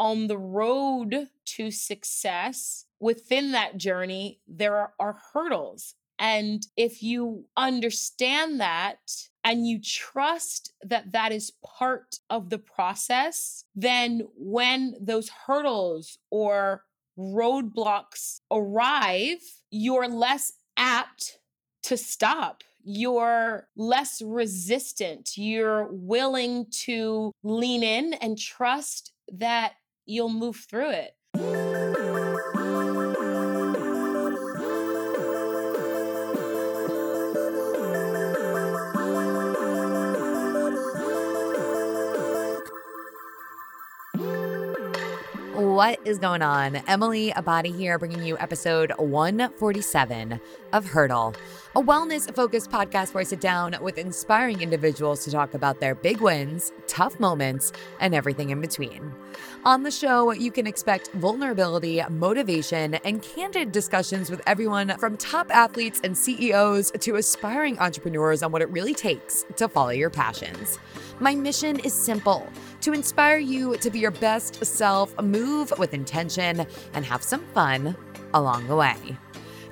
on the road to success, within that journey, there are, are hurdles. And if you understand that and you trust that that is part of the process, then when those hurdles or roadblocks arrive, you're less apt to stop. You're less resistant. You're willing to lean in and trust that you'll move through it. What is going on? Emily Abbate here, bringing you episode 147 of Hurdle, a wellness focused podcast where I sit down with inspiring individuals to talk about their big wins, tough moments, and everything in between. On the show, you can expect vulnerability, motivation, and candid discussions with everyone from top athletes and CEOs to aspiring entrepreneurs on what it really takes to follow your passions. My mission is simple to inspire you to be your best self, move with intention, and have some fun along the way.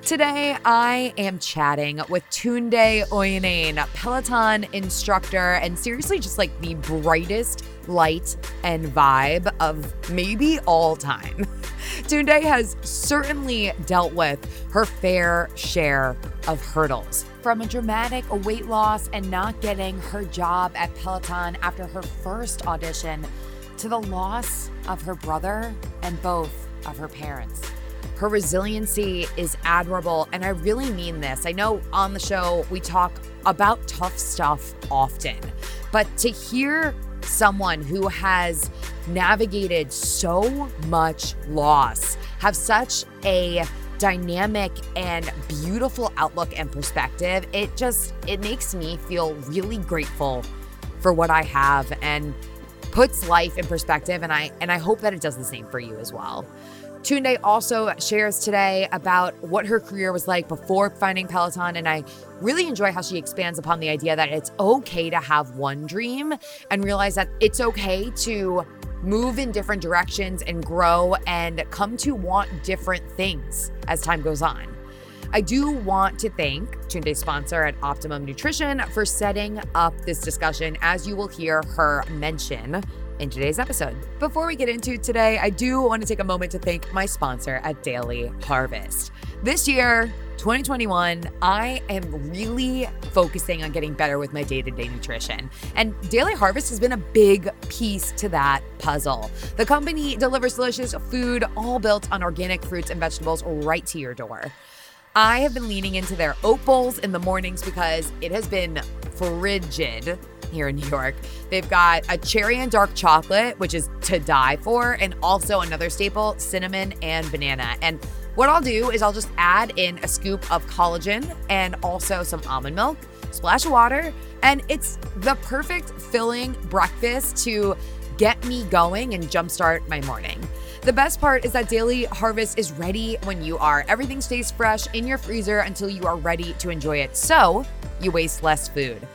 Today, I am chatting with Tunde Oyeneyin, Peloton instructor, and seriously, just like the brightest light and vibe of maybe all time. Tunde has certainly dealt with her fair share of hurdles. From a dramatic weight loss and not getting her job at Peloton after her first audition, to the loss of her brother and both of her parents. Her resiliency is admirable, and I really mean this. I know on the show we talk about tough stuff often, but to hear someone who has navigated so much loss have such a dynamic and beautiful outlook and perspective it just it makes me feel really grateful for what i have and puts life in perspective and i and i hope that it does the same for you as well Tunde also shares today about what her career was like before finding Peloton. And I really enjoy how she expands upon the idea that it's okay to have one dream and realize that it's okay to move in different directions and grow and come to want different things as time goes on. I do want to thank Tunde's sponsor at Optimum Nutrition for setting up this discussion, as you will hear her mention in today's episode. Before we get into today, I do want to take a moment to thank my sponsor at Daily Harvest. This year, 2021, I am really focusing on getting better with my day to day nutrition. And Daily Harvest has been a big piece to that puzzle. The company delivers delicious food, all built on organic fruits and vegetables, right to your door. I have been leaning into their oat bowls in the mornings because it has been frigid here in New York. They've got a cherry and dark chocolate, which is to die for, and also another staple, cinnamon and banana. And what I'll do is I'll just add in a scoop of collagen and also some almond milk, splash of water, and it's the perfect filling breakfast to get me going and jumpstart my morning. The best part is that Daily Harvest is ready when you are. Everything stays fresh in your freezer until you are ready to enjoy it. So you waste less food.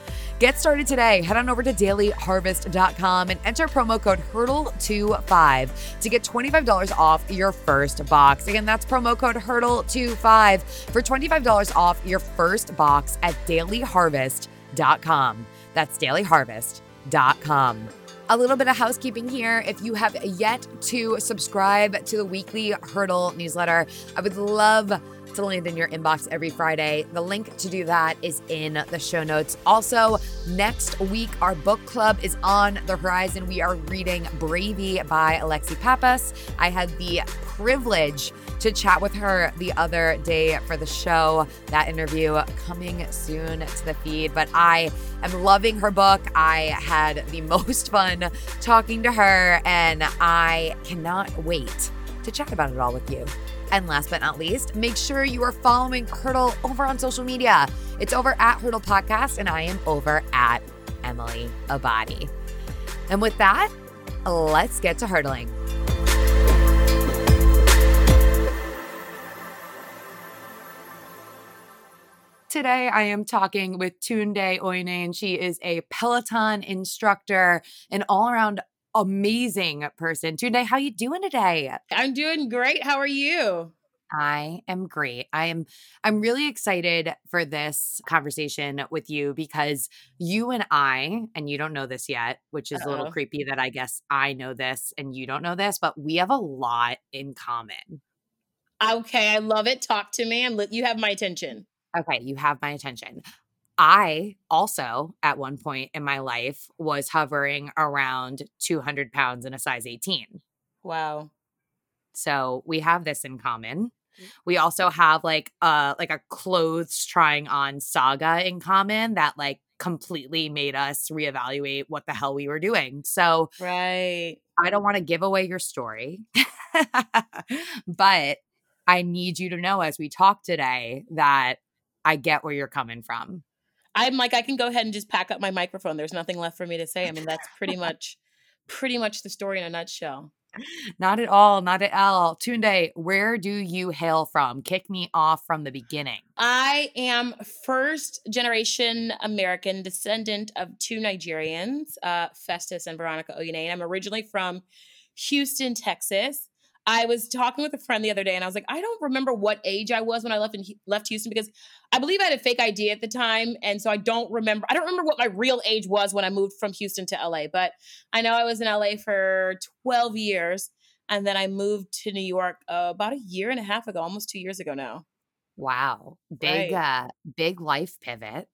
Get started today. Head on over to dailyharvest.com and enter promo code HURDLE25 to get $25 off your first box. Again, that's promo code HURDLE25 for $25 off your first box at dailyharvest.com. That's dailyharvest.com. A little bit of housekeeping here. If you have yet to subscribe to the weekly Hurdle newsletter, I would love to land in your inbox every Friday. The link to do that is in the show notes. Also, next week, our book club is on the horizon. We are reading Bravey by Alexi Pappas. I had the privilege to chat with her the other day for the show. That interview coming soon to the feed. But I am loving her book. I had the most fun talking to her, and I cannot wait to chat about it all with you. And last but not least, make sure you are following Hurdle over on social media. It's over at Hurdle Podcast, and I am over at Emily Abbate. And with that, let's get to hurdling. Today, I am talking with Tunde Oyeneyin. She is a Peloton instructor, an all around amazing person. Tunde, how you doing today? I'm doing great. How are you? I am great. I am I'm really excited for this conversation with you because you and I and you don't know this yet, which is Uh-oh. a little creepy that I guess I know this and you don't know this, but we have a lot in common. Okay, I love it. Talk to me. I'm you have my attention. Okay, you have my attention. I also, at one point in my life, was hovering around 200 pounds in a size 18. Wow. So we have this in common. Mm. We also have like a like a clothes trying on saga in common that like completely made us reevaluate what the hell we were doing. So Right. I don't want to give away your story. but I need you to know as we talk today that I get where you're coming from. I'm like, I can go ahead and just pack up my microphone. There's nothing left for me to say. I mean, that's pretty much, pretty much the story in a nutshell. Not at all. Not at all. Tunde, where do you hail from? Kick me off from the beginning. I am first generation American, descendant of two Nigerians, uh, Festus and Veronica Oyene. I'm originally from Houston, Texas. I was talking with a friend the other day, and I was like, I don't remember what age I was when I left in, left Houston because I believe I had a fake ID at the time, and so I don't remember. I don't remember what my real age was when I moved from Houston to LA, but I know I was in LA for twelve years, and then I moved to New York uh, about a year and a half ago, almost two years ago now. Wow. Big right. uh big life pivot.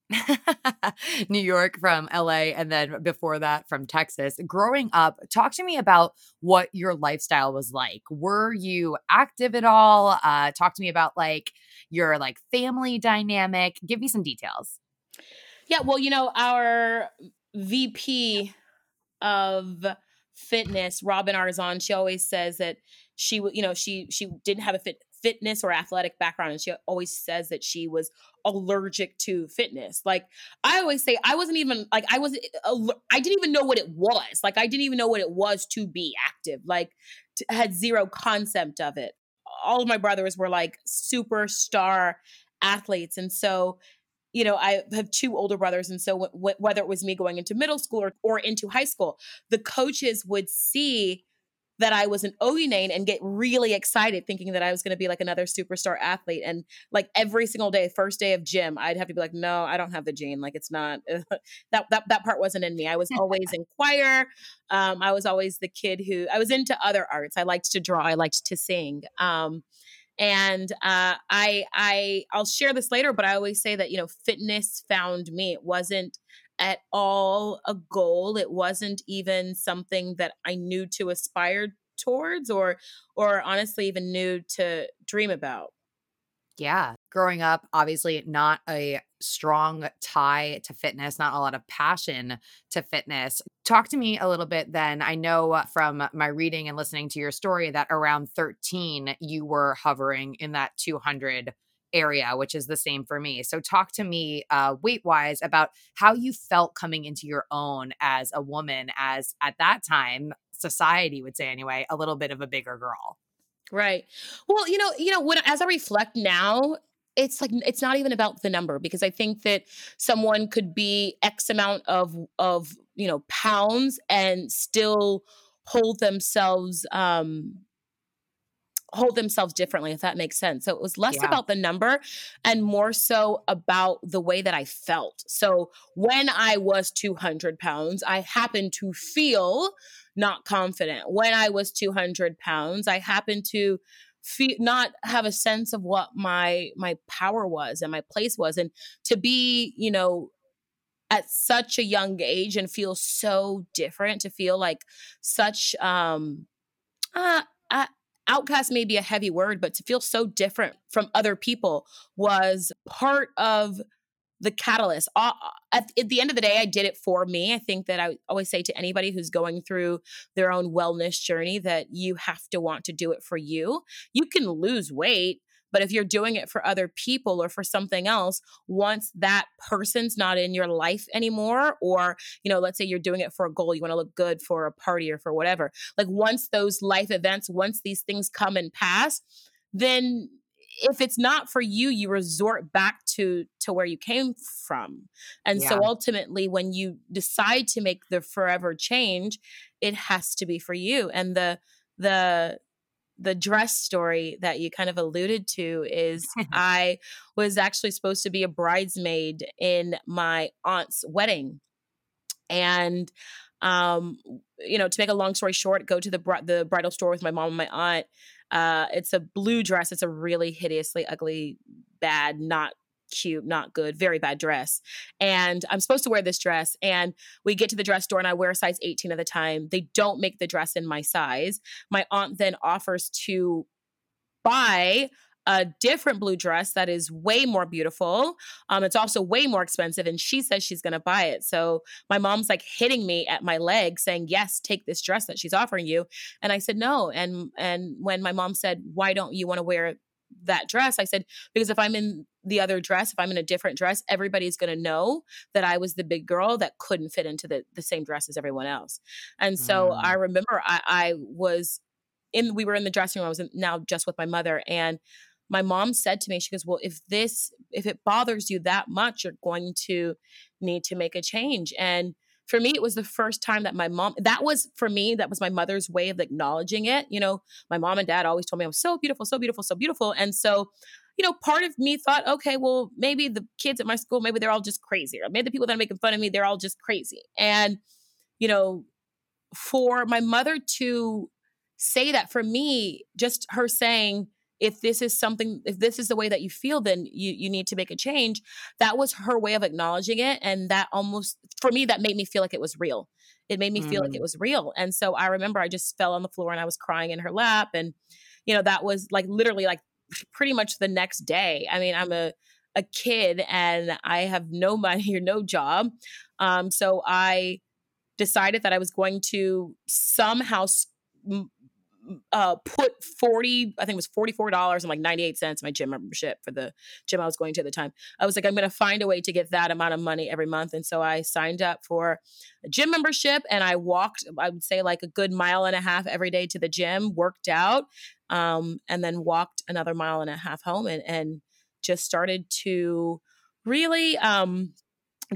New York from LA and then before that from Texas. Growing up, talk to me about what your lifestyle was like. Were you active at all? Uh talk to me about like your like family dynamic. Give me some details. Yeah, well, you know, our VP of fitness, Robin Arzon, she always says that she you know she she didn't have a fit fitness or athletic background and she always says that she was allergic to fitness. Like i always say i wasn't even like i was uh, i didn't even know what it was. Like i didn't even know what it was to be active like t- had zero concept of it. All of my brothers were like superstar athletes and so you know i have two older brothers and so w- w- whether it was me going into middle school or, or into high school the coaches would see that I was an Oyene and get really excited thinking that I was going to be like another superstar athlete. And like every single day, first day of gym, I'd have to be like, no, I don't have the gene. Like it's not that, that, that part wasn't in me. I was always in choir. Um, I was always the kid who I was into other arts. I liked to draw. I liked to sing. Um, and uh, I I I'll share this later, but I always say that you know fitness found me. It wasn't at all a goal. It wasn't even something that I knew to aspire towards or or honestly even knew to dream about. Yeah. Growing up, obviously not a strong tie to fitness, not a lot of passion to fitness. Talk to me a little bit then. I know from my reading and listening to your story that around 13, you were hovering in that 200 area, which is the same for me. So, talk to me uh, weight wise about how you felt coming into your own as a woman, as at that time, society would say anyway, a little bit of a bigger girl. Right. Well, you know, you know, when as I reflect now, it's like it's not even about the number because I think that someone could be X amount of of you know pounds and still hold themselves um hold themselves differently, if that makes sense. So it was less yeah. about the number and more so about the way that I felt. So when I was 200 pounds, I happened to feel not confident. When I was 200 pounds, I happened to feel not have a sense of what my my power was and my place was and to be you know at such a young age and feel so different to feel like such um uh, I, outcast may be a heavy word, but to feel so different from other people was part of the catalyst. Uh, at, at, the end of the day, I did it for me. I think that I always say to anybody who's going through their own wellness journey that you have to want to do it for you. You can lose weight, but if you're doing it for other people or for something else, once that person's not in your life anymore, or, you know, let's say you're doing it for a goal, you want to look good for a party or for whatever, like once those life events, once these things come and pass, then if it's not for you you resort back to to where you came from and yeah. so ultimately when you decide to make the forever change it has to be for you and the the the dress story that you kind of alluded to is I was actually supposed to be a bridesmaid in my aunt's wedding. And um you know, to make a long story short, go to the br- the bridal store with my mom and my aunt. Uh it's a blue dress. It's a really hideously ugly bad not cute, not good, very bad dress. And I'm supposed to wear this dress. And we get to the dress store and I wear a size 18 at the time. They don't make the dress in my size. My aunt then offers to buy a different blue dress that is way more beautiful. Um, it's also way more expensive, and she says she's going to buy it. So my mom's like hitting me at my leg, saying, "Yes, take this dress that she's offering you." And I said no. And and when my mom said, "Why don't you want to wear that dress. I said, because if I'm in the other dress, if I'm in a different dress, everybody's going to know that I was the big girl that couldn't fit into the, the same dress as everyone else. And so mm. I remember I, I was in, we were in the dressing room. I was in, now just with my mother. And my mom said to me, she goes, well, if this, if it bothers you that much, you're going to need to make a change. And for me it was the first time that my mom that was for me that was my mother's way of acknowledging it you know my mom and dad always told me i was so beautiful so beautiful so beautiful and so you know part of me thought okay well maybe the kids at my school maybe they're all just crazy or maybe the people that are making fun of me they're all just crazy and you know for my mother to say that for me just her saying if this is something if this is the way that you feel then you you need to make a change that was her way of acknowledging it and that almost for me that made me feel like it was real it made me mm. feel like it mm. was real and so i remember i just fell on the floor and i was crying in her lap and you know that was like literally like pretty much the next day. I mean i'm a a kid and i have no money or no job. Um so i decided that i was going to somehow uh, put 40, I think it was $44 and like 98 cents my gym membership for the gym I was going to at the time. I was like, I'm going to find a way to get that amount of money every month. And so I signed up for a gym membership and I walked, I would say like a good mile and a half every day to the gym, worked out, um, and then walked another mile and a half home and, and just started to really, um,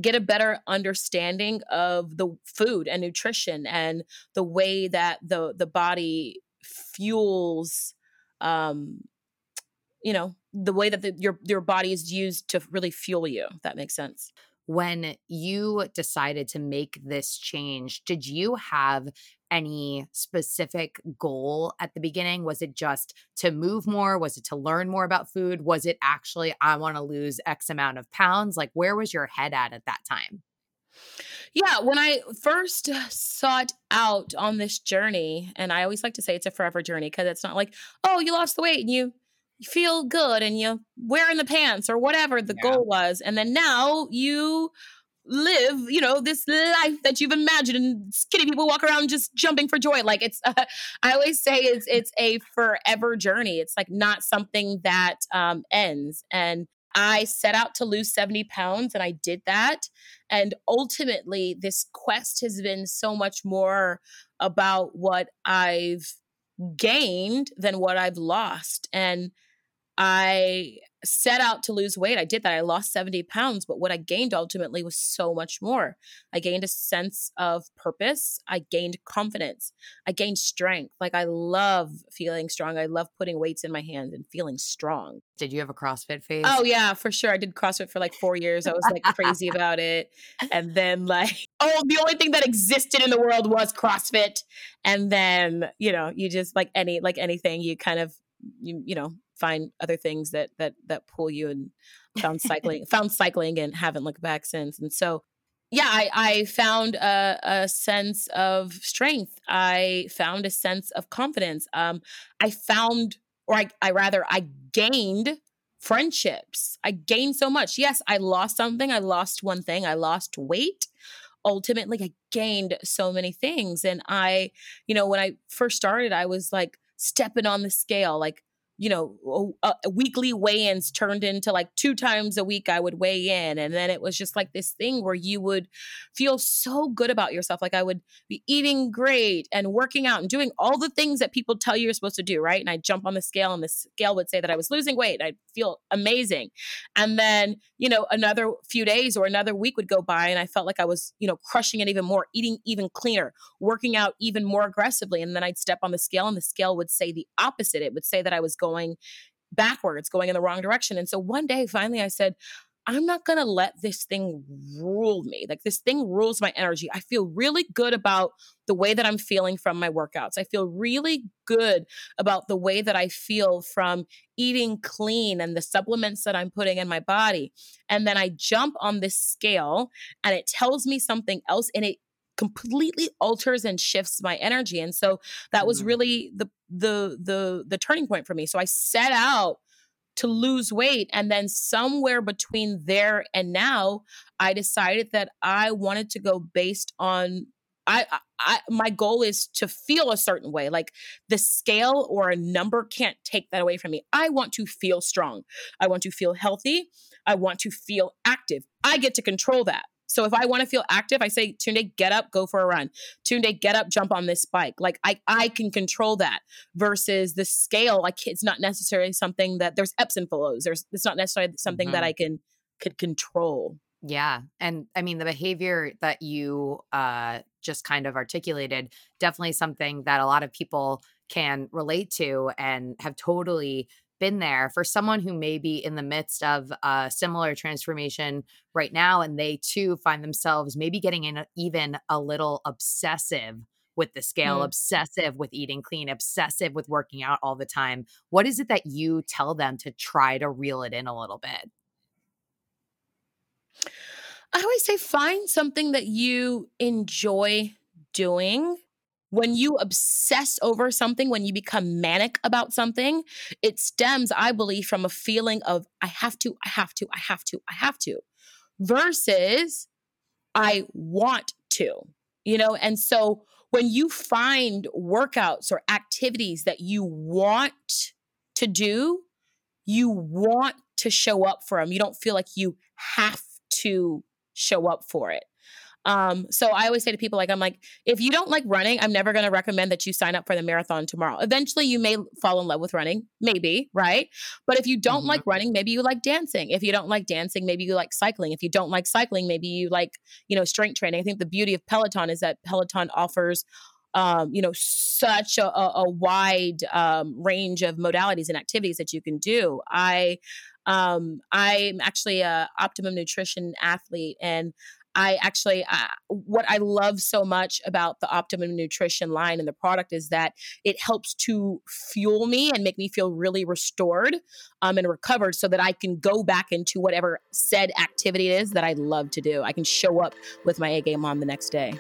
get a better understanding of the food and nutrition and the way that the the body fuels um you know the way that the, your your body is used to really fuel you that makes sense. When you decided to make this change did you have any specific goal at the beginning? Was it just to move more? Was it to learn more about food? Was it actually i want to lose x amount of pounds? Like where was your head at at that time yeah, when I first sought out on this journey, and I always like to say it's a forever journey because it's not like, oh, you lost the weight and you you feel good and you wearing the pants or whatever the yeah. goal was, and then now you live, you know, this life that you've imagined, and skinny people walk around just jumping for joy. Like it's, uh, I always say it's it's a forever journey. It's like not something that um, ends, and I set out to lose 70 pounds and I did that. And ultimately, this quest has been so much more about what I've gained than what I've lost. And I set out to lose weight. I did that. I lost 70 pounds, but what I gained ultimately was so much more. I gained a sense of purpose. I gained confidence. I gained strength. Like I love feeling strong. I love putting weights in my hands and feeling strong. Did you have a CrossFit phase? Oh yeah, for sure. I did CrossFit for like 4 years. I was like crazy about it. And then like oh, the only thing that existed in the world was CrossFit. And then, you know, you just like any like anything you kind of you you know find other things that that that pull you and found cycling found cycling and haven't looked back since. And so yeah i i found a, a sense of strength. I found a sense of confidence. Um i found or i i rather i gained friendships. I gained so much. Yes i lost something. I lost one thing. I lost weight. Ultimately i gained so many things. And i you know when i first started i was like stepping on the scale like you know, a uh, weekly weigh ins turned into like two times a week I would weigh in. And then it was just like this thing where you would feel so good about yourself. Like I would be eating great and working out and doing all the things that people tell you you're supposed to do, right? And I'd jump on the scale and the scale would say that I was losing weight. I'd feel amazing. And then, you know, another few days or another week would go by and I felt like I was, you know, crushing it even more, eating even cleaner, working out even more aggressively. And then I'd step on the scale and the scale would say the opposite. It would say that I was going backwards, going in the wrong direction. And so one day, finally, I said, I'm not going to let this thing rule me. Like this thing rules my energy. I feel really good about the way that I'm feeling from my workouts. I feel really good about the way that I feel from eating clean and the supplements that I'm putting in my body. And then I jump on this scale and it tells me something else and it completely alters and shifts my energy and so that was mm-hmm. really the the the the turning point for me. So i set out to lose weight and then somewhere between there and now i decided that i wanted to go based on I, I my goal is to feel a certain way like the scale or a number can't take that away from me. I want to feel strong. I want to feel healthy. I want to feel active. I get to control that so if I want to feel active, I say, Tunde, get up, go for a run. Tunde, get up, jump on this bike. Like I, I can control that versus the scale. Like it's not necessarily something that there's ebbs and flows. There's, it's not necessarily something mm-hmm. that I can, could control. Yeah. And I mean, the behavior that you uh, just kind of articulated, definitely something that a lot of people can relate to and have totally been there for someone who may be in the midst of a similar transformation right now and they too find themselves maybe getting in even a little obsessive with the scale, mm. obsessive with eating clean, obsessive with working out all the time. What is it that you tell them to try to reel it in a little bit? I always say find something that you enjoy doing when you obsess over something, when you become manic about something, it stems, I believe, from a feeling of, I have to, I have to, I have to, I have to, versus I want to, you know? And so when you find workouts or activities that you want to do, you want to show up for them. You don't feel like you have to show up for it. Um, so I always say to people, like, I'm like, if you don't like running, I'm never going to recommend that you sign up for the marathon tomorrow. Eventually, you may fall in love with running, maybe, right? But if you don't mm-hmm. like running, maybe you like dancing. If you don't like dancing, maybe you like cycling. If you don't like cycling, maybe you like, you know, strength training. I think the beauty of Peloton is that Peloton offers um, you know, such a, a wide um, range of modalities and activities that you can do. I um, I'm actually a optimum nutrition athlete, and I actually, uh, what I love so much about the Optimum Nutrition line and the product is that it helps to fuel me and make me feel really restored um, and recovered so that I can go back into whatever said activity it is that I love to do. I can show up with my A game on the next day.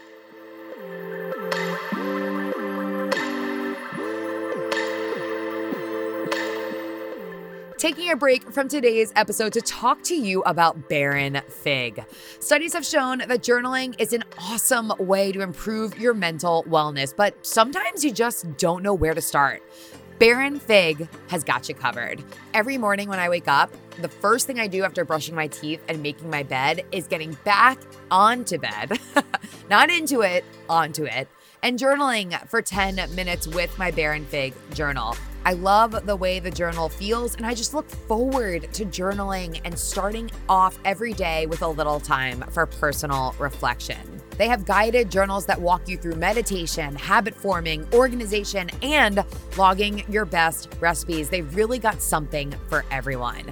Taking a break from today's episode to talk to you about Baron Fig. Studies have shown that journaling is an awesome way to improve your mental wellness, but sometimes you just don't know where to start. Baron Fig has got you covered. Every morning when I wake up, the first thing I do after brushing my teeth and making my bed is getting back onto bed, not into it, onto it, and journaling for 10 minutes with my Baron Fig journal. I love the way the journal feels, and I just look forward to journaling and starting off every day with a little time for personal reflection. They have guided journals that walk you through meditation, habit forming, organization, and logging your best recipes. They've really got something for everyone.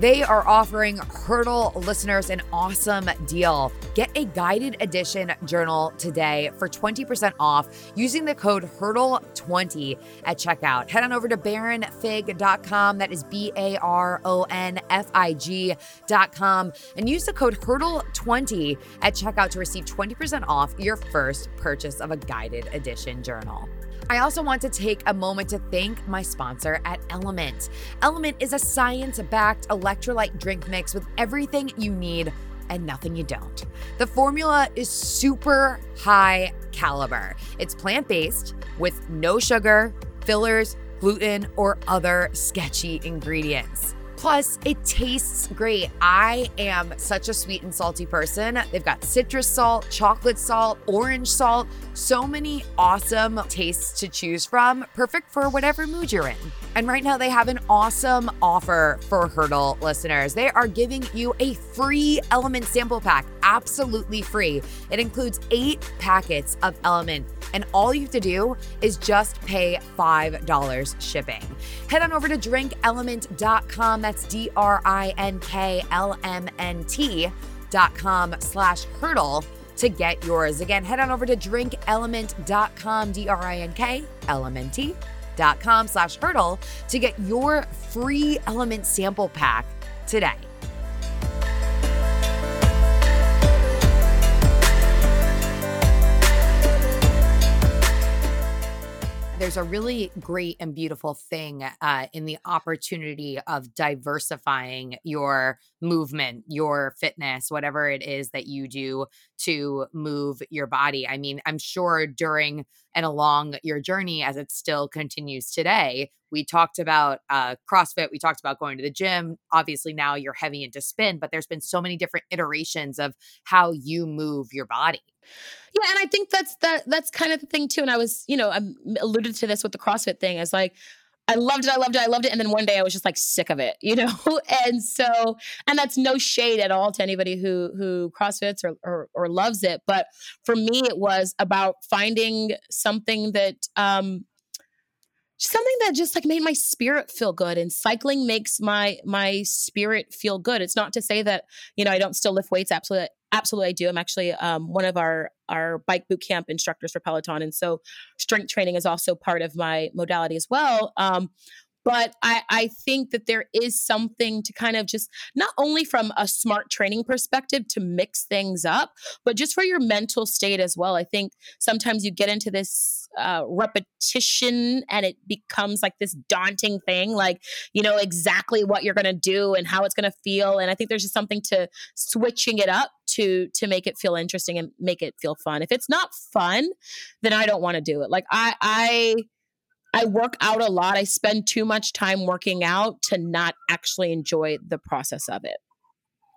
They are offering Hurdle listeners an awesome deal. Get a guided edition journal today for 20% off using the code HURDLE20 at checkout. Head on over to baronfig.com. That is B A R O N F I G.com and use the code HURDLE20 at checkout to receive 20% off your first purchase of a guided edition journal. I also want to take a moment to thank my sponsor at Element. Element is a science backed electrolyte drink mix with everything you need and nothing you don't. The formula is super high caliber. It's plant based with no sugar, fillers, gluten, or other sketchy ingredients. Plus, it tastes great. I am such a sweet and salty person. They've got citrus salt, chocolate salt, orange salt, so many awesome tastes to choose from, perfect for whatever mood you're in. And right now, they have an awesome offer for Hurdle listeners. They are giving you a free element sample pack, absolutely free. It includes eight packets of element and all you have to do is just pay $5 shipping. Head on over to drinkelement.com. That's D R I N K L M N T.com slash hurdle to get yours. Again, head on over to drinkelement.com, D R I N K L M N T.com slash hurdle to get your free element sample pack today. There's a really great and beautiful thing uh, in the opportunity of diversifying your movement, your fitness, whatever it is that you do to move your body. I mean, I'm sure during and along your journey, as it still continues today, we talked about uh, CrossFit, we talked about going to the gym. Obviously, now you're heavy into spin, but there's been so many different iterations of how you move your body. Yeah, and I think that's that that's kind of the thing too. And I was, you know, I alluded to this with the CrossFit thing. Is like I loved it, I loved it, I loved it. And then one day I was just like sick of it, you know? and so, and that's no shade at all to anybody who who CrossFits or, or, or loves it. But for me, it was about finding something that um something that just like made my spirit feel good and cycling makes my my spirit feel good it's not to say that you know i don't still lift weights absolutely absolutely i do. I'm actually um, one of our our bike boot camp instructors for peloton and so strength training is also part of my modality as well. Um, but I, I think that there is something to kind of just not only from a smart training perspective to mix things up, but just for your mental state as well. I think sometimes you get into this uh, repetition and it becomes like this daunting thing, like, you know, exactly what you're going to do and how it's going to feel. And I think there's just something to switching it up to to make it feel interesting and make it feel fun. If it's not fun, then I don't want to do it. Like I I I work out a lot. I spend too much time working out to not actually enjoy the process of it.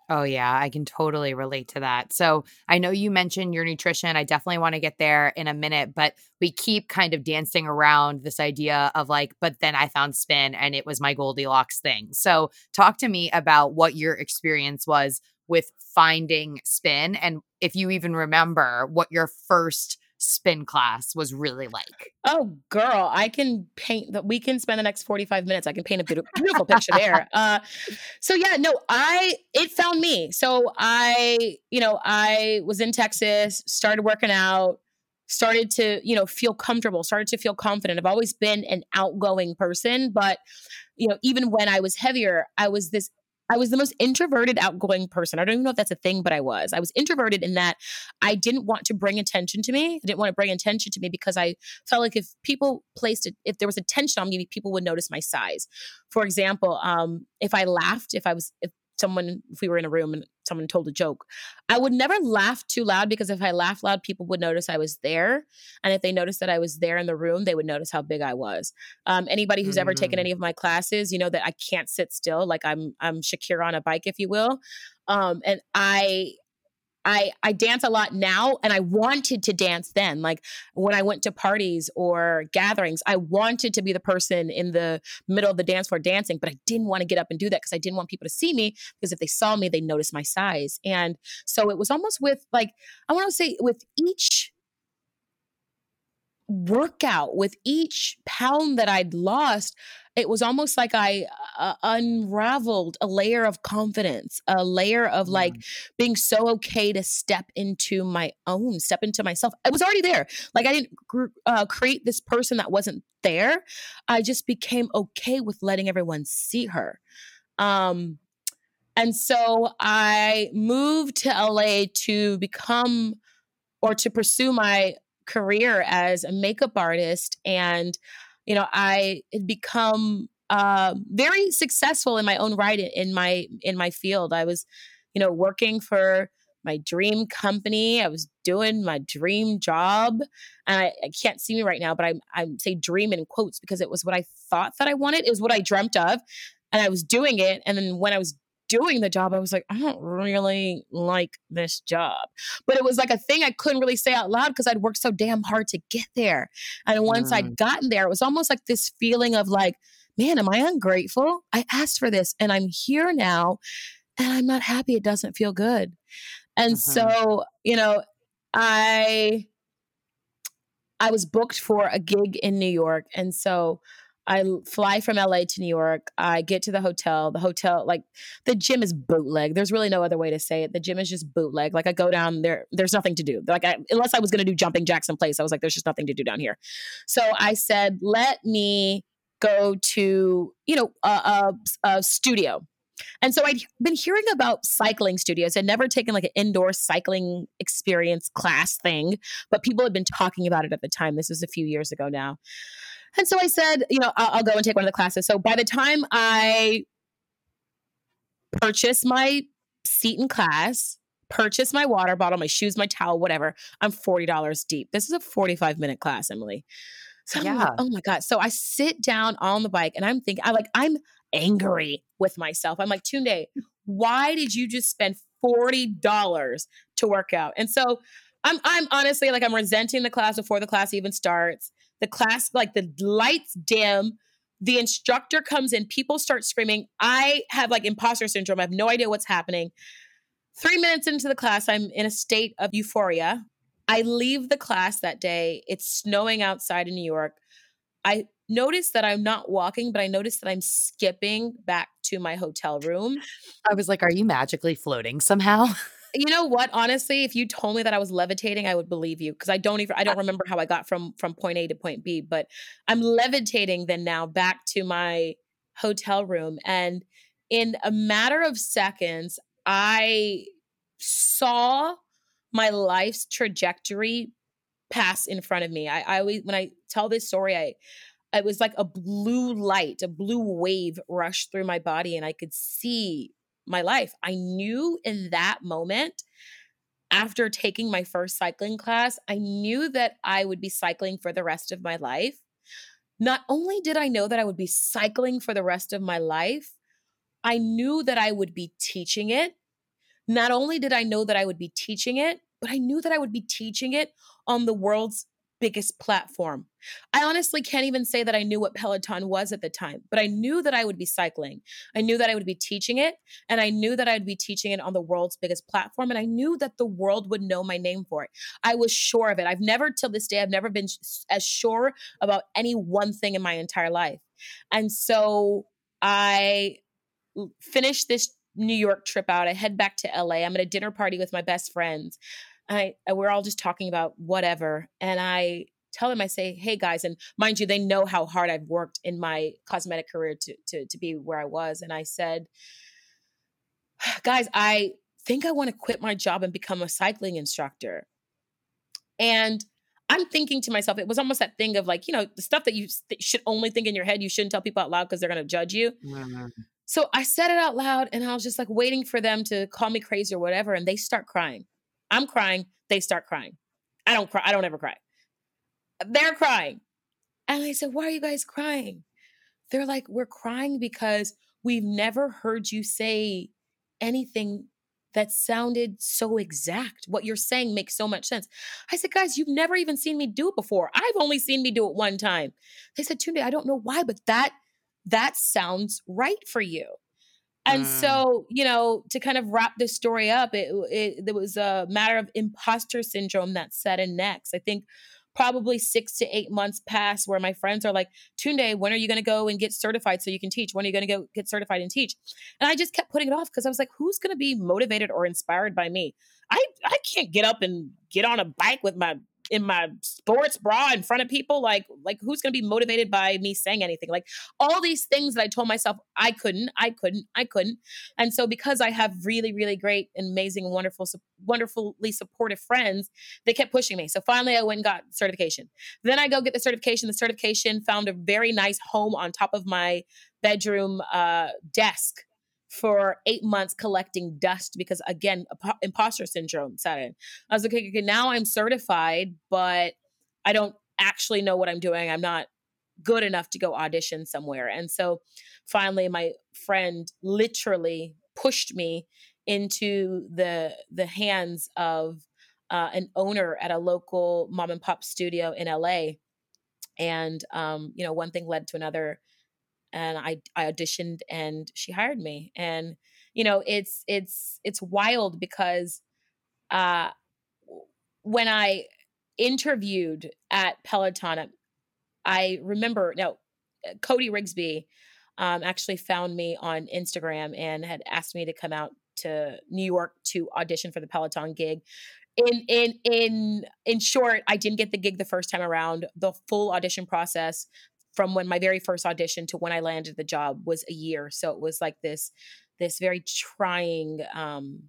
Oh, yeah, I can totally relate to that. So, I know you mentioned your nutrition. I definitely want to get there in a minute, but we keep kind of dancing around this idea of like, but then I found spin and it was my Goldilocks thing. So, talk to me about what your experience was with finding spin and if you even remember what your first spin class was really like. Oh, girl, I can paint that. We can spend the next 45 minutes. I can paint a beautiful, beautiful picture there. Uh, so yeah, no, I, it found me. So I, you know, I was in Texas, started working out, started to, you know, feel comfortable, started to feel confident. I've always been an outgoing person, but, you know, even when I was heavier, I was this I was the most introverted, outgoing person. I don't even know if that's a thing, but I was. I was introverted in that I didn't want to bring attention to me. I didn't want to bring attention to me because I felt like if people placed it, if there was attention on me, people would notice my size. For example, um, if I laughed, if I was, if someone if we were in a room and someone told a joke i would never laugh too loud because if i laugh loud people would notice i was there and if they noticed that i was there in the room they would notice how big i was um, anybody who's mm-hmm. ever taken mm. any of my classes you know that i can't sit still like i'm i'm shakira on a bike if you will um, and i I I dance a lot now and I wanted to dance then. Like when I went to parties or gatherings, I wanted to be the person in the middle of the dance floor dancing, but I didn't want to get up and do that because I didn't want people to see me because if they saw me, they notice my size. And so it was almost with like I want to say with each workout with each pound that I'd lost, it was almost like I uh, unraveled a layer of confidence, a layer of like being so okay to step into my own, step into myself. I was already there. Like I didn't uh, create this person that wasn't there. I just became okay with letting everyone see her. Um, and so I moved to LA to become or to pursue my career as a makeup artist and you know i had become uh, very successful in my own right in my in my field i was you know working for my dream company. I was doing my dream job. And I, I can't see me right now, but I, I say dream in quotes because it was what I thought that I wanted, It was what I dreamt of. And I was doing it. And then when I was doing the job, I was like, I don't really like this job. But it was like a thing I couldn't really say out loud because I'd worked so damn hard to get there. And once mm. I'd gotten there, it was almost like this feeling of like, man, am I ungrateful? I asked for this and I'm here now and I'm not happy. It doesn't feel good. And mm-hmm. so, you know, I I was booked for a gig in New York. And so I fly from LA to New York. I get to the hotel. The hotel, like the gym is bootleg. There's really no other way to say it. The gym is just bootleg. Like I go down there, there's nothing to do. Like I, unless I was going to do jumping jacks in place, I was like, there's just nothing to do down here. So I said, let me go to you know a, a, a studio and so I'd been hearing about cycling studios. I'd never taken like an indoor cycling experience class thing, but people had been talking about it at the time. This was a few years ago now. And so I said, you know, I'll, I'll go and take one of the classes. So by the time I purchase my seat in class, purchase my water bottle, my shoes, my towel, whatever, I'm $40 deep. This is a 45 minute class, Emily. So yeah. Like, oh my God. So I sit down on the bike and I'm thinking, I like, I'm angry with myself. I'm like, Tunde, why did you just spend $40 to work out? And so I'm I'm honestly like I'm resenting the class before the class even starts. The class, like the lights dim, the instructor comes in, people start screaming. I have like imposter syndrome. I have no idea what's happening. Three minutes into the class, I'm in a state of euphoria. I leave the class that day. It's snowing outside in New York. I notice that I'm not walking, but I notice that I'm skipping back to my hotel room. I was like, are you magically floating somehow? You know what? Honestly, if you told me that I was levitating, I would believe you because I don't even I don't remember how I got from from point A to point B, but I'm levitating then now back to my hotel room and in a matter of seconds, I saw my life's trajectory pass in front of me. I, I always when I tell this story, I it was like a blue light, a blue wave rushed through my body, and I could see my life. I knew in that moment, after taking my first cycling class, I knew that I would be cycling for the rest of my life. Not only did I know that I would be cycling for the rest of my life, I knew that I would be teaching it. Not only did I know that I would be teaching it, but I knew that I would be teaching it on the world's biggest platform. I honestly can't even say that I knew what Peloton was at the time, but I knew that I would be cycling. I knew that I would be teaching it, and I knew that I'd be teaching it on the world's biggest platform, and I knew that the world would know my name for it. I was sure of it. I've never, till this day, I've never been as sure about any one thing in my entire life. And so I finished this New York trip out. I head back to LA. I'm at a dinner party with my best friends. I we're all just talking about whatever. And I tell them, I say, hey guys, and mind you, they know how hard I've worked in my cosmetic career to to to be where I was. And I said, guys, I think I want to quit my job and become a cycling instructor. And I'm thinking to myself, it was almost that thing of like, you know, the stuff that you th- should only think in your head, you shouldn't tell people out loud because they're going to judge you. Mm-hmm. So I said it out loud and I was just like waiting for them to call me crazy or whatever. And they start crying. I'm crying. They start crying. I don't cry. I don't ever cry. They're crying. And I said, Why are you guys crying? They're like, We're crying because we've never heard you say anything that sounded so exact. What you're saying makes so much sense. I said, Guys, you've never even seen me do it before. I've only seen me do it one time. They said, Tunde, I don't know why, but that that sounds right for you. And mm. so, you know, to kind of wrap this story up, it, it there was a matter of imposter syndrome that set in next. I think probably six to eight months passed where my friends are like, Tunde, when are you going to go and get certified so you can teach? When are you going to go get certified and teach? And I just kept putting it off because I was like, who's going to be motivated or inspired by me? I, I can't get up and get on a bike with my in my sports bra in front of people like like who's going to be motivated by me saying anything? Like all these things that i told myself i couldn't i couldn't i couldn't. And so because i have really really great amazing wonderful wonderfully supportive friends they kept pushing me. So finally i went and got certification. Then i go get the certification. The certification found a very nice home on top of my bedroom uh, desk for eight months collecting dust because again imposter syndrome set in. I was like okay, okay now i'm certified but i don't actually know what i'm doing. I'm not good enough to go audition somewhere. And so finally my friend literally pushed me into the the hands of uh, an owner at a local mom and pop studio in LA. And um, you know, one thing led to another, and I I auditioned and she hired me. And you know, it's it's it's wild because uh, when I interviewed at Peloton, I remember now Cody Rigsby um, actually found me on Instagram and had asked me to come out to New York to audition for the Peloton gig. In in in in short, I didn't get the gig the first time around. The full audition process from when my very first audition to when I landed the job was a year. So it was like this this very trying um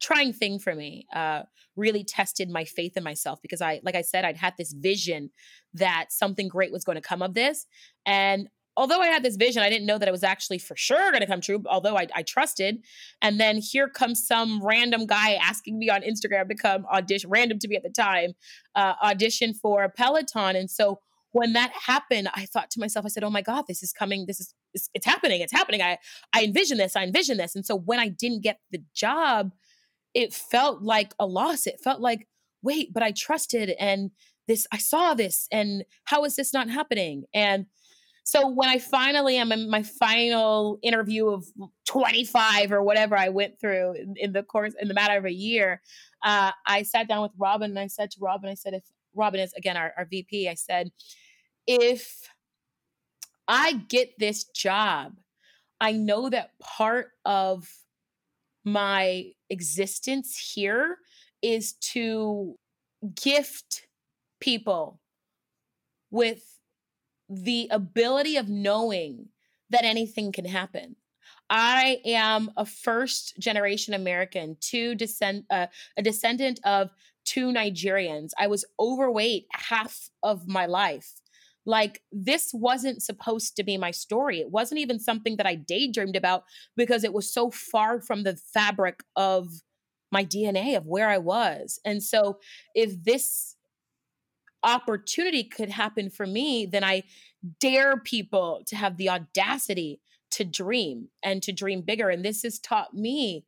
trying thing for me uh really tested my faith in myself because i like i said i'd had this vision that something great was going to come of this and although I had this vision, I didn't know that it was actually for sure going to come true, although I, I, trusted. And then here comes some random guy asking me on Instagram to come audition, random to me at the time, uh, audition for Peloton. And so when that happened, I thought to myself, I said, oh my God, this is coming. This is, it's, happening. It's happening. I, I envision this. I envision this. And so when I didn't get the job, it felt like a loss. It felt like, wait, but I trusted and this, I saw this and how is this not happening? And so when I finally am in my final interview of 25 or whatever I went through in, in the course in the matter of a year, uh, I sat down with Robin and I said to Robin, I said, if Robin is again our, our VP, I said, if I get this job, I know that part of my existence here is to gift people with the ability of knowing that anything can happen. I am a first generation American, two descend uh, a descendant of two Nigerians. I was overweight half of my life. Like this wasn't supposed to be my story. It wasn't even something that I daydreamed about because it was so far from the fabric of my DNA of where I was. And so if this opportunity could happen for me, then I dare people to have the audacity to dream and to dream bigger. And this has taught me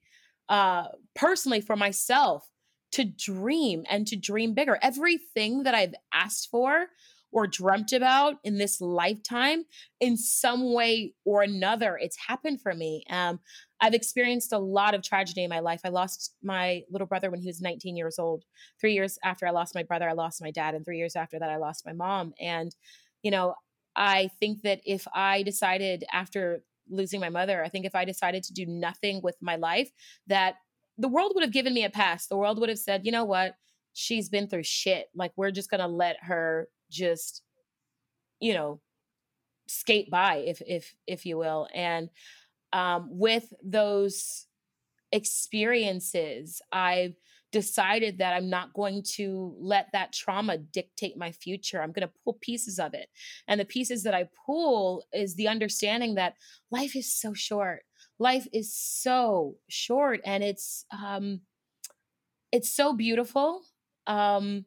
uh, personally for myself to dream and to dream bigger. Everything that I've asked for or dreamt about in this lifetime, in some way or another, it's happened for me. Um, I've experienced a lot of tragedy in my life. I lost my little brother when he was 19 years old. Three years after I lost my brother, I lost my dad. And three years after that, I lost my mom. And, you know, I think that if I decided after losing my mother, I think if I decided to do nothing with my life, that the world would have given me a pass. The world would have said, you know what? She's been through shit. Like, we're just going to let her just, you know, skate by, if, if, if you will. And, um, with those experiences, I've decided that I'm not going to let that trauma dictate my future. I'm going to pull pieces of it. And the pieces that I pull is the understanding that life is so short. Life is so short and it's um it's so beautiful. Um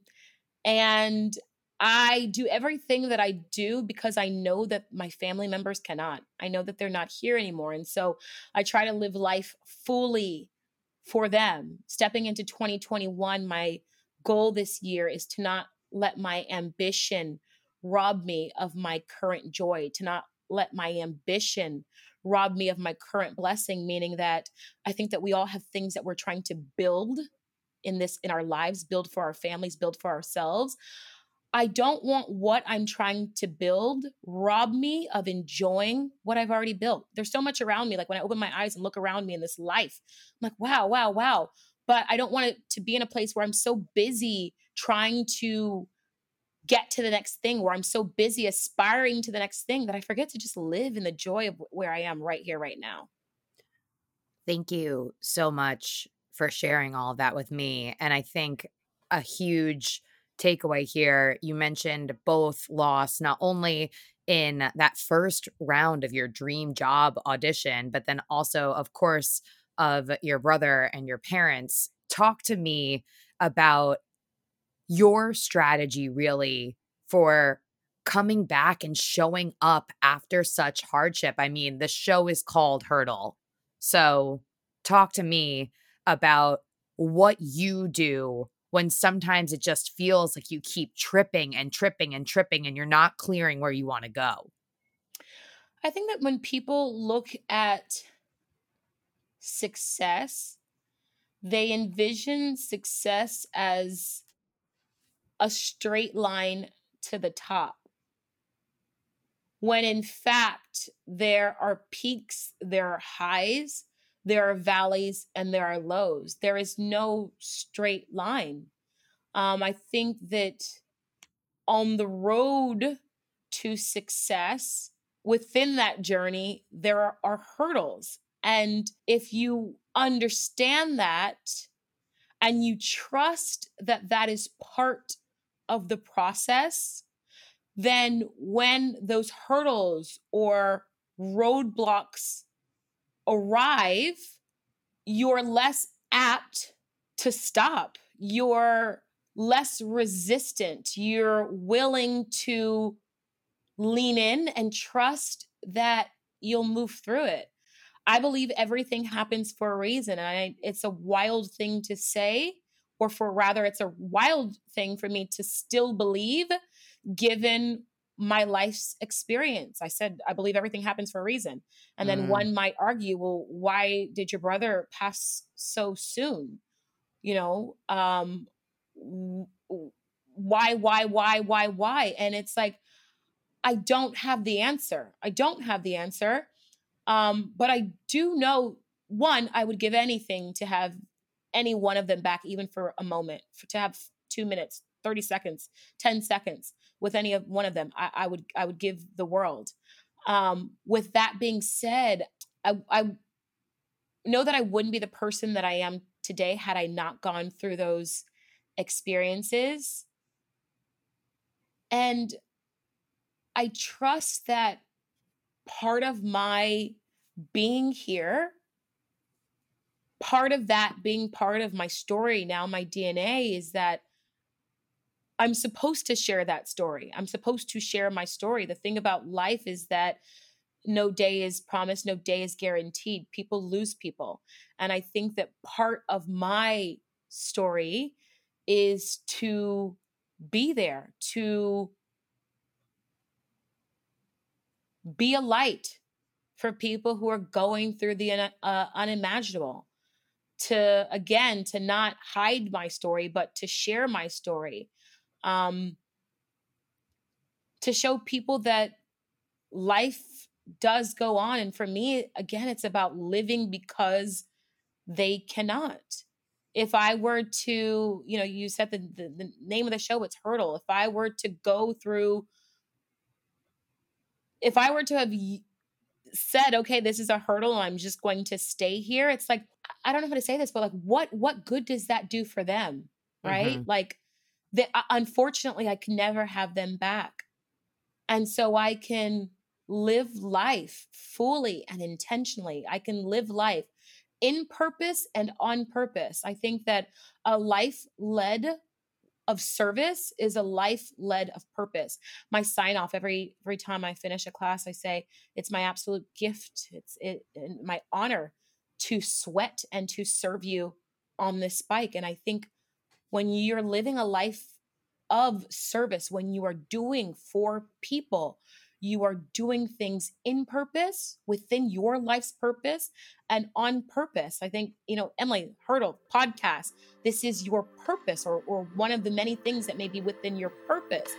and I do everything that I do because I know that my family members cannot. I know that they're not here anymore. And so I try to live life fully for them. Stepping into 2021, my goal this year is to not let my ambition rob me of my current joy, to not let my ambition rob me of my current blessing, meaning that I think that we all have things that we're trying to build in this in our lives, build for our families, build for ourselves. I don't want what I'm trying to build rob me of enjoying what I've already built. There's so much around me. Like when I open my eyes and look around me in this life, I'm like, wow, wow, wow. But I don't want it to be in a place where I'm so busy trying to get to the next thing, where I'm so busy aspiring to the next thing that I forget to just live in the joy of where I am right here, right now. Thank you so much for sharing all of that with me. And I think a huge takeaway here. You mentioned both loss, not only in that first round of your dream job audition, but then also, of course, of your brother and your parents. Talk to me about your strategy really for coming back and showing up after such hardship. I mean, the show is called Hurdle. So, talk to me about what you do when sometimes it just feels like you keep tripping and tripping and tripping and you're not clearing where you want to go. I think that when people look at success, they envision success as a straight line to the top. When in fact, there are peaks, there are highs, there are valleys, and there are lows. There is no straight line. Um, I think that on the road to success, within that journey, there are, are hurdles. And if you understand that and you trust that that is part of the process, then when those hurdles or roadblocks arrive, you're less apt to stop. You're less resistant. You're willing to lean in and trust that you'll move through it. I believe everything happens for a reason. And I, it's a wild thing to say, or for rather, it's a wild thing for me to still believe given my life's experience. I said, I believe everything happens for a reason. And then mm. one might argue, well, why did your brother pass so soon? You know, um, why, why, why, why, why? And it's like, I don't have the answer. I don't have the answer. Um, but I do know one, I would give anything to have any one of them back, even for a moment, for, to have two minutes, 30 seconds, 10 seconds with any of one of them. I, I would I would give the world. Um, with that being said, I, I know that I wouldn't be the person that I am today had I not gone through those experiences. And I trust that part of my being here, part of that being part of my story, now my DNA, is that I'm supposed to share that story. I'm supposed to share my story. The thing about life is that no day is promised, no day is guaranteed. People lose people. And I think that part of my story is to be there, to be a light for people who are going through the uh, unimaginable to again to not hide my story but to share my story um to show people that life does go on. And for me again it's about living because they cannot. If i were to you know you said the, the, the name of the show it's hurdle. If i were to go through if I were to have said, okay, this is a hurdle, I'm just going to stay here, it's like, I don't know how to say this, but like, what what good does that do for them, right? Mm-hmm. Like, that uh, unfortunately, I can never have them back, and so I can live life fully and intentionally. I can live life in purpose and on purpose. I think that a life led of service is a life led of purpose. My sign off every every time I finish a class, I say it's my absolute gift. It's it my honor to sweat and to serve you on this bike. And I think when you're living a life of service, when you are doing for people, you are doing things in purpose within your life's purpose and on purpose. I think, you know, Emily Hurdle podcast, this is your purpose or, or one of the many things that may be within your purpose.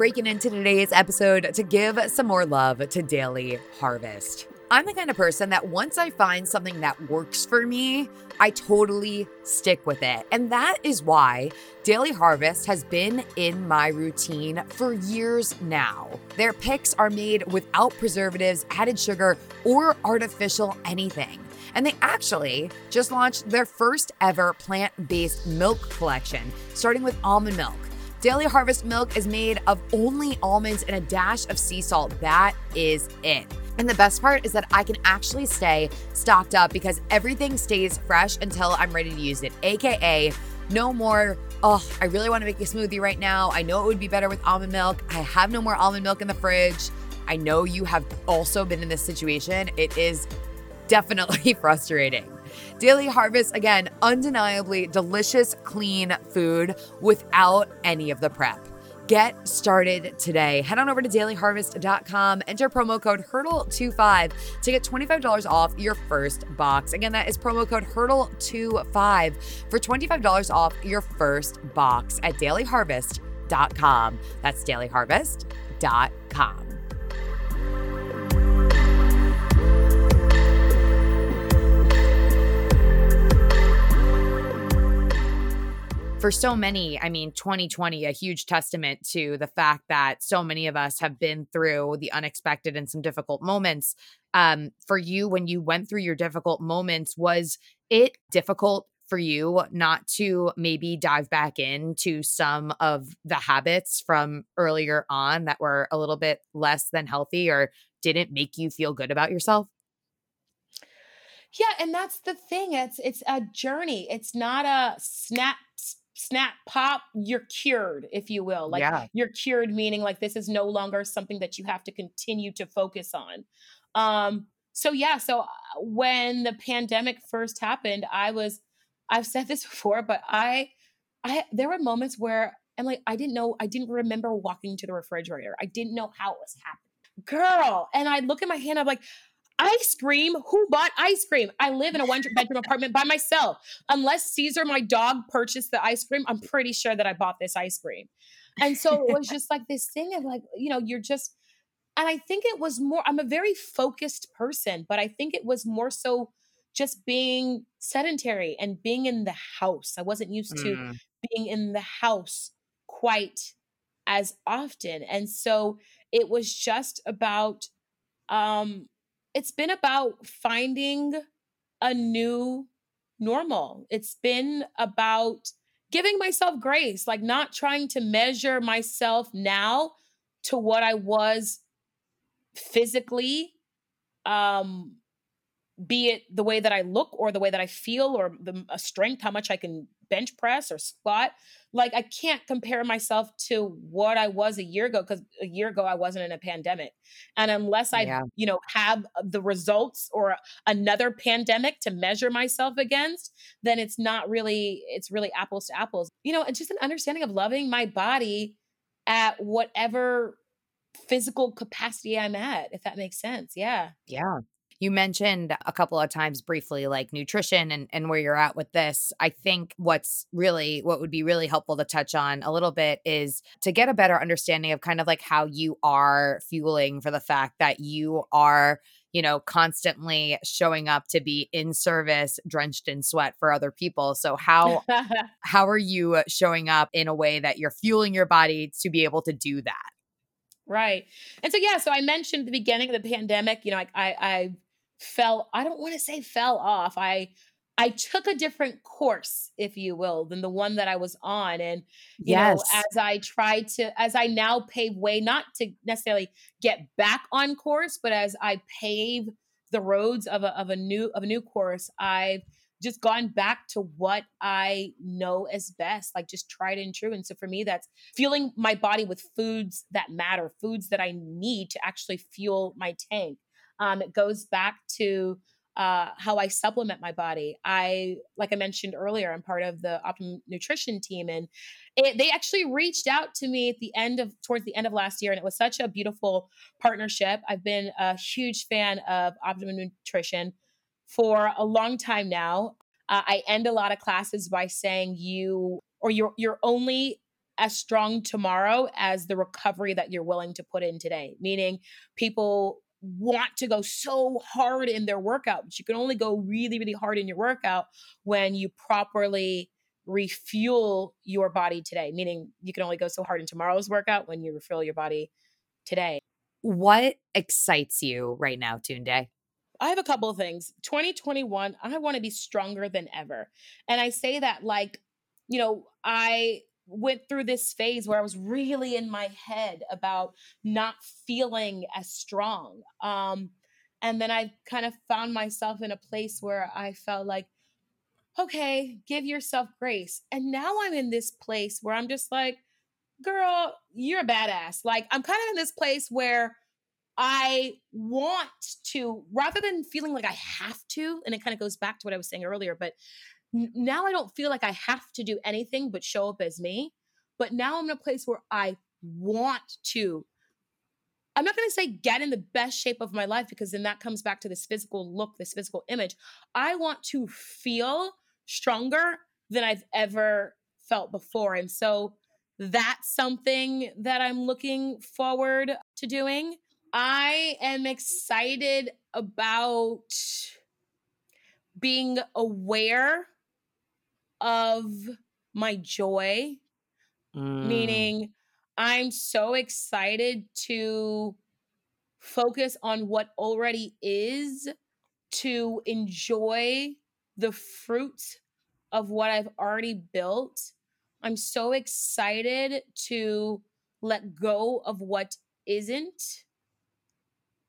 Breaking into today's episode to give some more love to Daily Harvest. I'm the kind of person that once I find something that works for me, I totally stick with it. And that is why Daily Harvest has been in my routine for years now. Their picks are made without preservatives, added sugar, or artificial anything. And they actually just launched their first ever plant based milk collection, starting with almond milk. Daily Harvest milk is made of only almonds and a dash of sea salt. That is it. And the best part is that I can actually stay stocked up because everything stays fresh until I'm ready to use it. AKA, no more, oh, I really want to make a smoothie right now. I know it would be better with almond milk. I have no more almond milk in the fridge. I know you have also been in this situation. It is definitely frustrating. Daily Harvest, again, undeniably delicious, clean food without any of the prep. Get started today. Head on over to dailyharvest.com, enter promo code HURDLE25 to get $25 off your first box. Again, that is promo code HURDLE25 for $25 off your first box at dailyharvest.com. That's dailyharvest.com. for so many, I mean, 2020, a huge testament to the fact that so many of us have been through the unexpected and some difficult moments. Um, for you, when you went through your difficult moments, was it difficult for you not to maybe dive back into some of the habits from earlier on that were a little bit less than healthy or didn't make you feel good about yourself? Yeah, and that's the thing. It's it's a journey. It's not a snap snap pop you're cured if you will like yeah. you're cured meaning like this is no longer something that you have to continue to focus on. Um so yeah so uh, when the pandemic first happened i was i've said this before but i i there were moments where i'm like i didn't know i didn't remember walking to the refrigerator. I didn't know how it was happening. Girl and i look at my hand i'm like ice cream. Who bought ice cream? I live in a one bedroom apartment by myself. Unless Caesar, my dog, purchased the ice cream, I'm pretty sure that I bought this ice cream. And so it was just like this thing of like, you know, you're just, and I think it was more, I'm a very focused person, but I think it was more so just being sedentary and being in the house. I wasn't used mm. to being in the house quite as often. And so it was just about um it's been about finding a new normal. It's been about giving myself grace, like not trying to measure myself now to what I was physically um be it the way that I look or the way that I feel or the strength, how much I can bench press or squat. Like I can't compare myself to what I was a year ago because a year ago I wasn't in a pandemic. And unless I, yeah. you know, have uh, the results or another pandemic to measure myself against, then it's not really, it's really apples to apples. You know, and just an understanding of loving my body at whatever physical capacity I'm at, if that makes sense. Yeah. Yeah. You mentioned a couple of times briefly like nutrition and, and where you're at with this. I think what's really what would be really helpful to touch on a little bit is to get a better understanding of kind of like how you are fueling for the fact that you are you know constantly showing up to be in service drenched in sweat for other people. So how how are you showing up in a way that you're fueling your body to be able to do that? Right. And so yeah so i mentioned the beginning of the pandemic you know I, I i fell i don't want to say fell off i i took a different course if you will than the one that i was on and you yes. know as i tried to as i now pave way not to necessarily get back on course but as i pave the roads of a, of a new of a new course i've just gone back to what I know as best, like just tried and true. And so for me, that's fueling my body with foods that matter, foods that I need to actually fuel my tank. Um, it goes back to uh, how I supplement my body. I, like I mentioned earlier, I'm part of the Optimum Nutrition team, and it, they actually reached out to me at the end of towards the end of last year, and it was such a beautiful partnership. I've been a huge fan of Optimum Nutrition for a long time now. Uh, I end a lot of classes by saying you or you're you're only as strong tomorrow as the recovery that you're willing to put in today. Meaning, people want to go so hard in their workout, but you can only go really, really hard in your workout when you properly refuel your body today. Meaning, you can only go so hard in tomorrow's workout when you refuel your body today. What excites you right now, Tunde? I have a couple of things. 2021, I want to be stronger than ever. And I say that like, you know, I went through this phase where I was really in my head about not feeling as strong. Um, and then I kind of found myself in a place where I felt like, okay, give yourself grace. And now I'm in this place where I'm just like, girl, you're a badass. Like, I'm kind of in this place where I want to, rather than feeling like I have to, and it kind of goes back to what I was saying earlier, but now I don't feel like I have to do anything but show up as me. But now I'm in a place where I want to. I'm not going to say get in the best shape of my life because then that comes back to this physical look, this physical image. I want to feel stronger than I've ever felt before. And so that's something that I'm looking forward to doing. I am excited about being aware of my joy, mm. meaning I'm so excited to focus on what already is, to enjoy the fruit of what I've already built. I'm so excited to let go of what isn't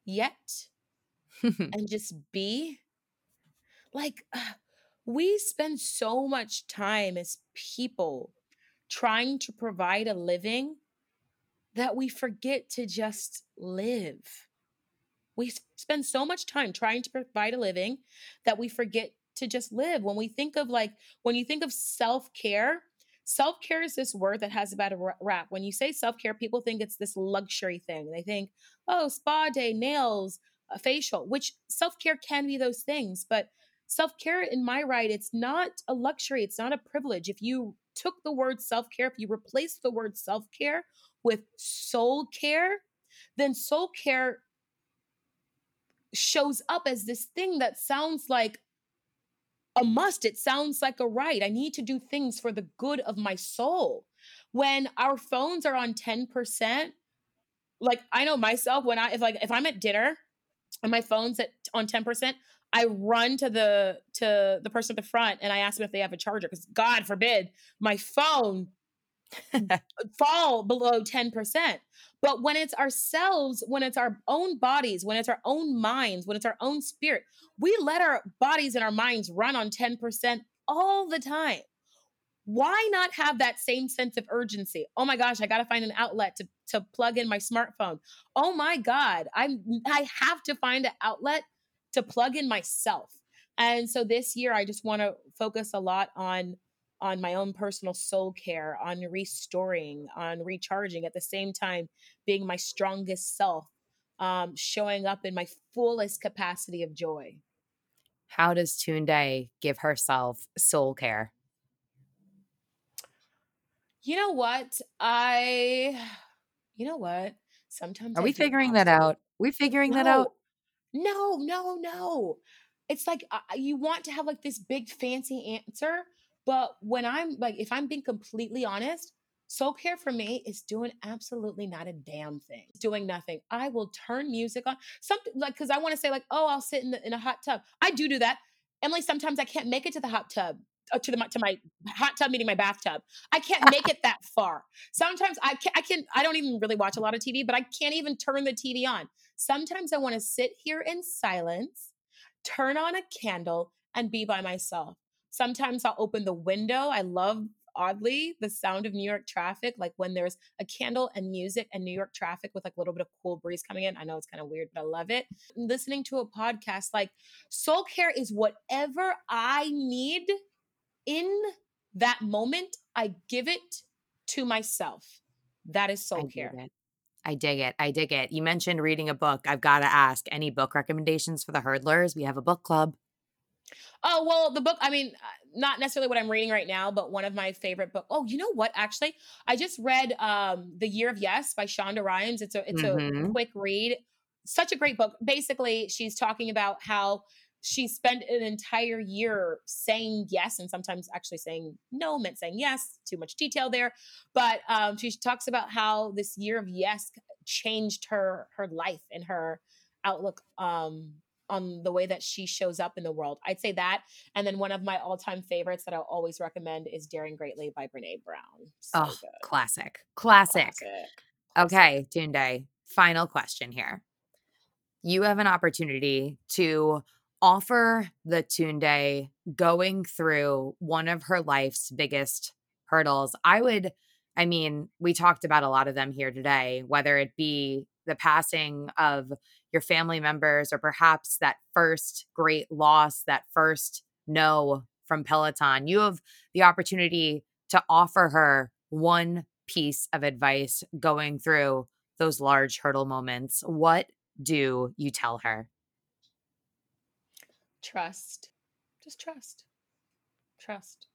yet and just be like uh, we spend so much time as people trying to provide a living that we forget to just live. We spend so much time trying to provide a living that we forget to just live. When we think of like, when you think of self care, self care is this word that has about a rap. When you say self care, people think it's this luxury thing. They think, oh, spa day, nails, a facial, which self care can be those things. But self care, in my right, it's not a luxury, it's not a privilege. If you took the word self care, if you replace the word self care with soul care, then soul care shows up as this thing that sounds like a must. It sounds like a right. I need to do things for the good of my soul. When our phones are on 10%, like I know myself when I if like if I'm at dinner and my phone's at on 10%, I run to the to the person at the front and I ask them if they have a charger because God forbid my phone fall below 10%. But when it's ourselves, when it's our own bodies, when it's our own minds, when it's our own spirit, we let our bodies and our minds run on 10% all the time. Why not have that same sense of urgency? Oh my gosh, I got to find an outlet to, to plug in my smartphone. Oh my God, I'm I have to find an outlet to plug in myself. And so this year I just want to focus a lot on on my own personal soul care, on restoring, on recharging, at the same time, being my strongest self, um, showing up in my fullest capacity of joy. How does Tunde give herself soul care? You know what? I, you know what? Sometimes are I we figuring that out? We figuring no, that out? No, no, no. It's like uh, you want to have like this big fancy answer, but when I'm like, if I'm being completely honest, soul care for me is doing absolutely not a damn thing. doing nothing. I will turn music on. Something like because I want to say like, oh, I'll sit in the, in a hot tub. I do do that. Emily, sometimes I can't make it to the hot tub. Uh, to the to my hot tub meaning my bathtub. I can't make it that far. Sometimes I can I can I don't even really watch a lot of TV, but I can't even turn the TV on. Sometimes I want to sit here in silence, turn on a candle and be by myself. Sometimes I'll open the window. I love oddly the sound of New York traffic, like when there's a candle and music and New York traffic with like a little bit of cool breeze coming in. I know it's kind of weird, but I love it. Listening to a podcast, like soul care is whatever I need in that moment. I give it to myself. That is soul care. I dig it. I dig it. You mentioned reading a book. I've got to ask any book recommendations for the hurdlers? We have a book club. Oh, well, the book, I mean, uh, not necessarily what I'm reading right now, but one of my favorite book. Oh, you know what? Actually, I just read um The Year of Yes by Shonda Rhimes. It's a it's mm-hmm. a quick read. Such a great book. Basically, she's talking about how she spent an entire year saying yes and sometimes actually saying no meant saying yes too much detail there but um, she talks about how this year of yes changed her her life and her outlook um, on the way that she shows up in the world. I'd say that. And then one of my all-time favorites that I'll always recommend is Daring Greatly by Brene Brown. So oh, classic. classic. Classic. Okay, Tunde. Final question here. You have an opportunity to offer the Tunde going through one of her life's biggest hurdles. I would, I mean, we talked about a lot of them here today, whether it be the passing of your family members or perhaps that first great loss, that first no from Peloton. You have the opportunity to offer her one piece of advice going through those large hurdle moments. What do you tell her? Trust. Just trust. Trust.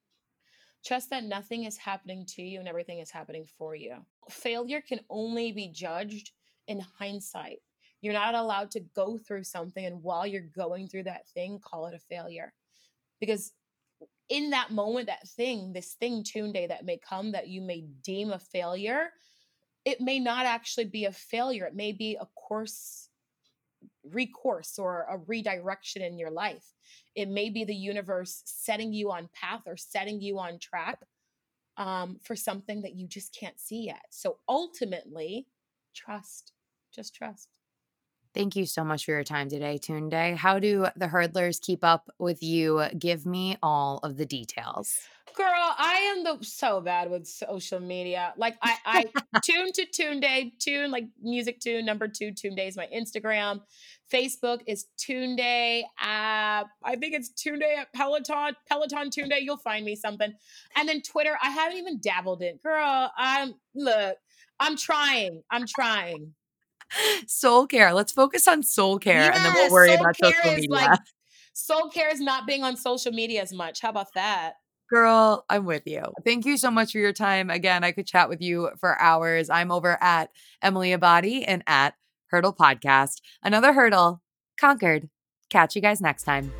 Trust that nothing is happening to you and everything is happening for you. Failure can only be judged in hindsight. You're not allowed to go through something and while you're going through that thing, call it a failure. Because in that moment, that thing, this thing, tune day that may come that you may deem a failure, it may not actually be a failure. It may be a course recourse or a redirection in your life. It may be the universe setting you on path or setting you on track um, for something that you just can't see yet. So ultimately, trust, just trust. Thank you so much for your time today, Tunde. How do the hurdlers keep up with you? Give me all of the details. Girl, I am the so bad with social media. Like I, I tune to Tune Day, tune like music tune number two. Tunde is my Instagram. Facebook is Tunde app. I think it's Tunde at Peloton, Peloton Tunde. You'll find me something. And then Twitter, I haven't even dabbled in. Girl, I'm look, I'm trying. I'm trying soul care. Let's focus on soul care and then we'll worry about social media. Like, soul care is not being on social media as much. How about that? Girl, I'm with you. Thank you so much for your time. Again, I could chat with you for hours. I'm over at Emily Abbate and at Hurdle Podcast. Another hurdle conquered. Catch you guys next time.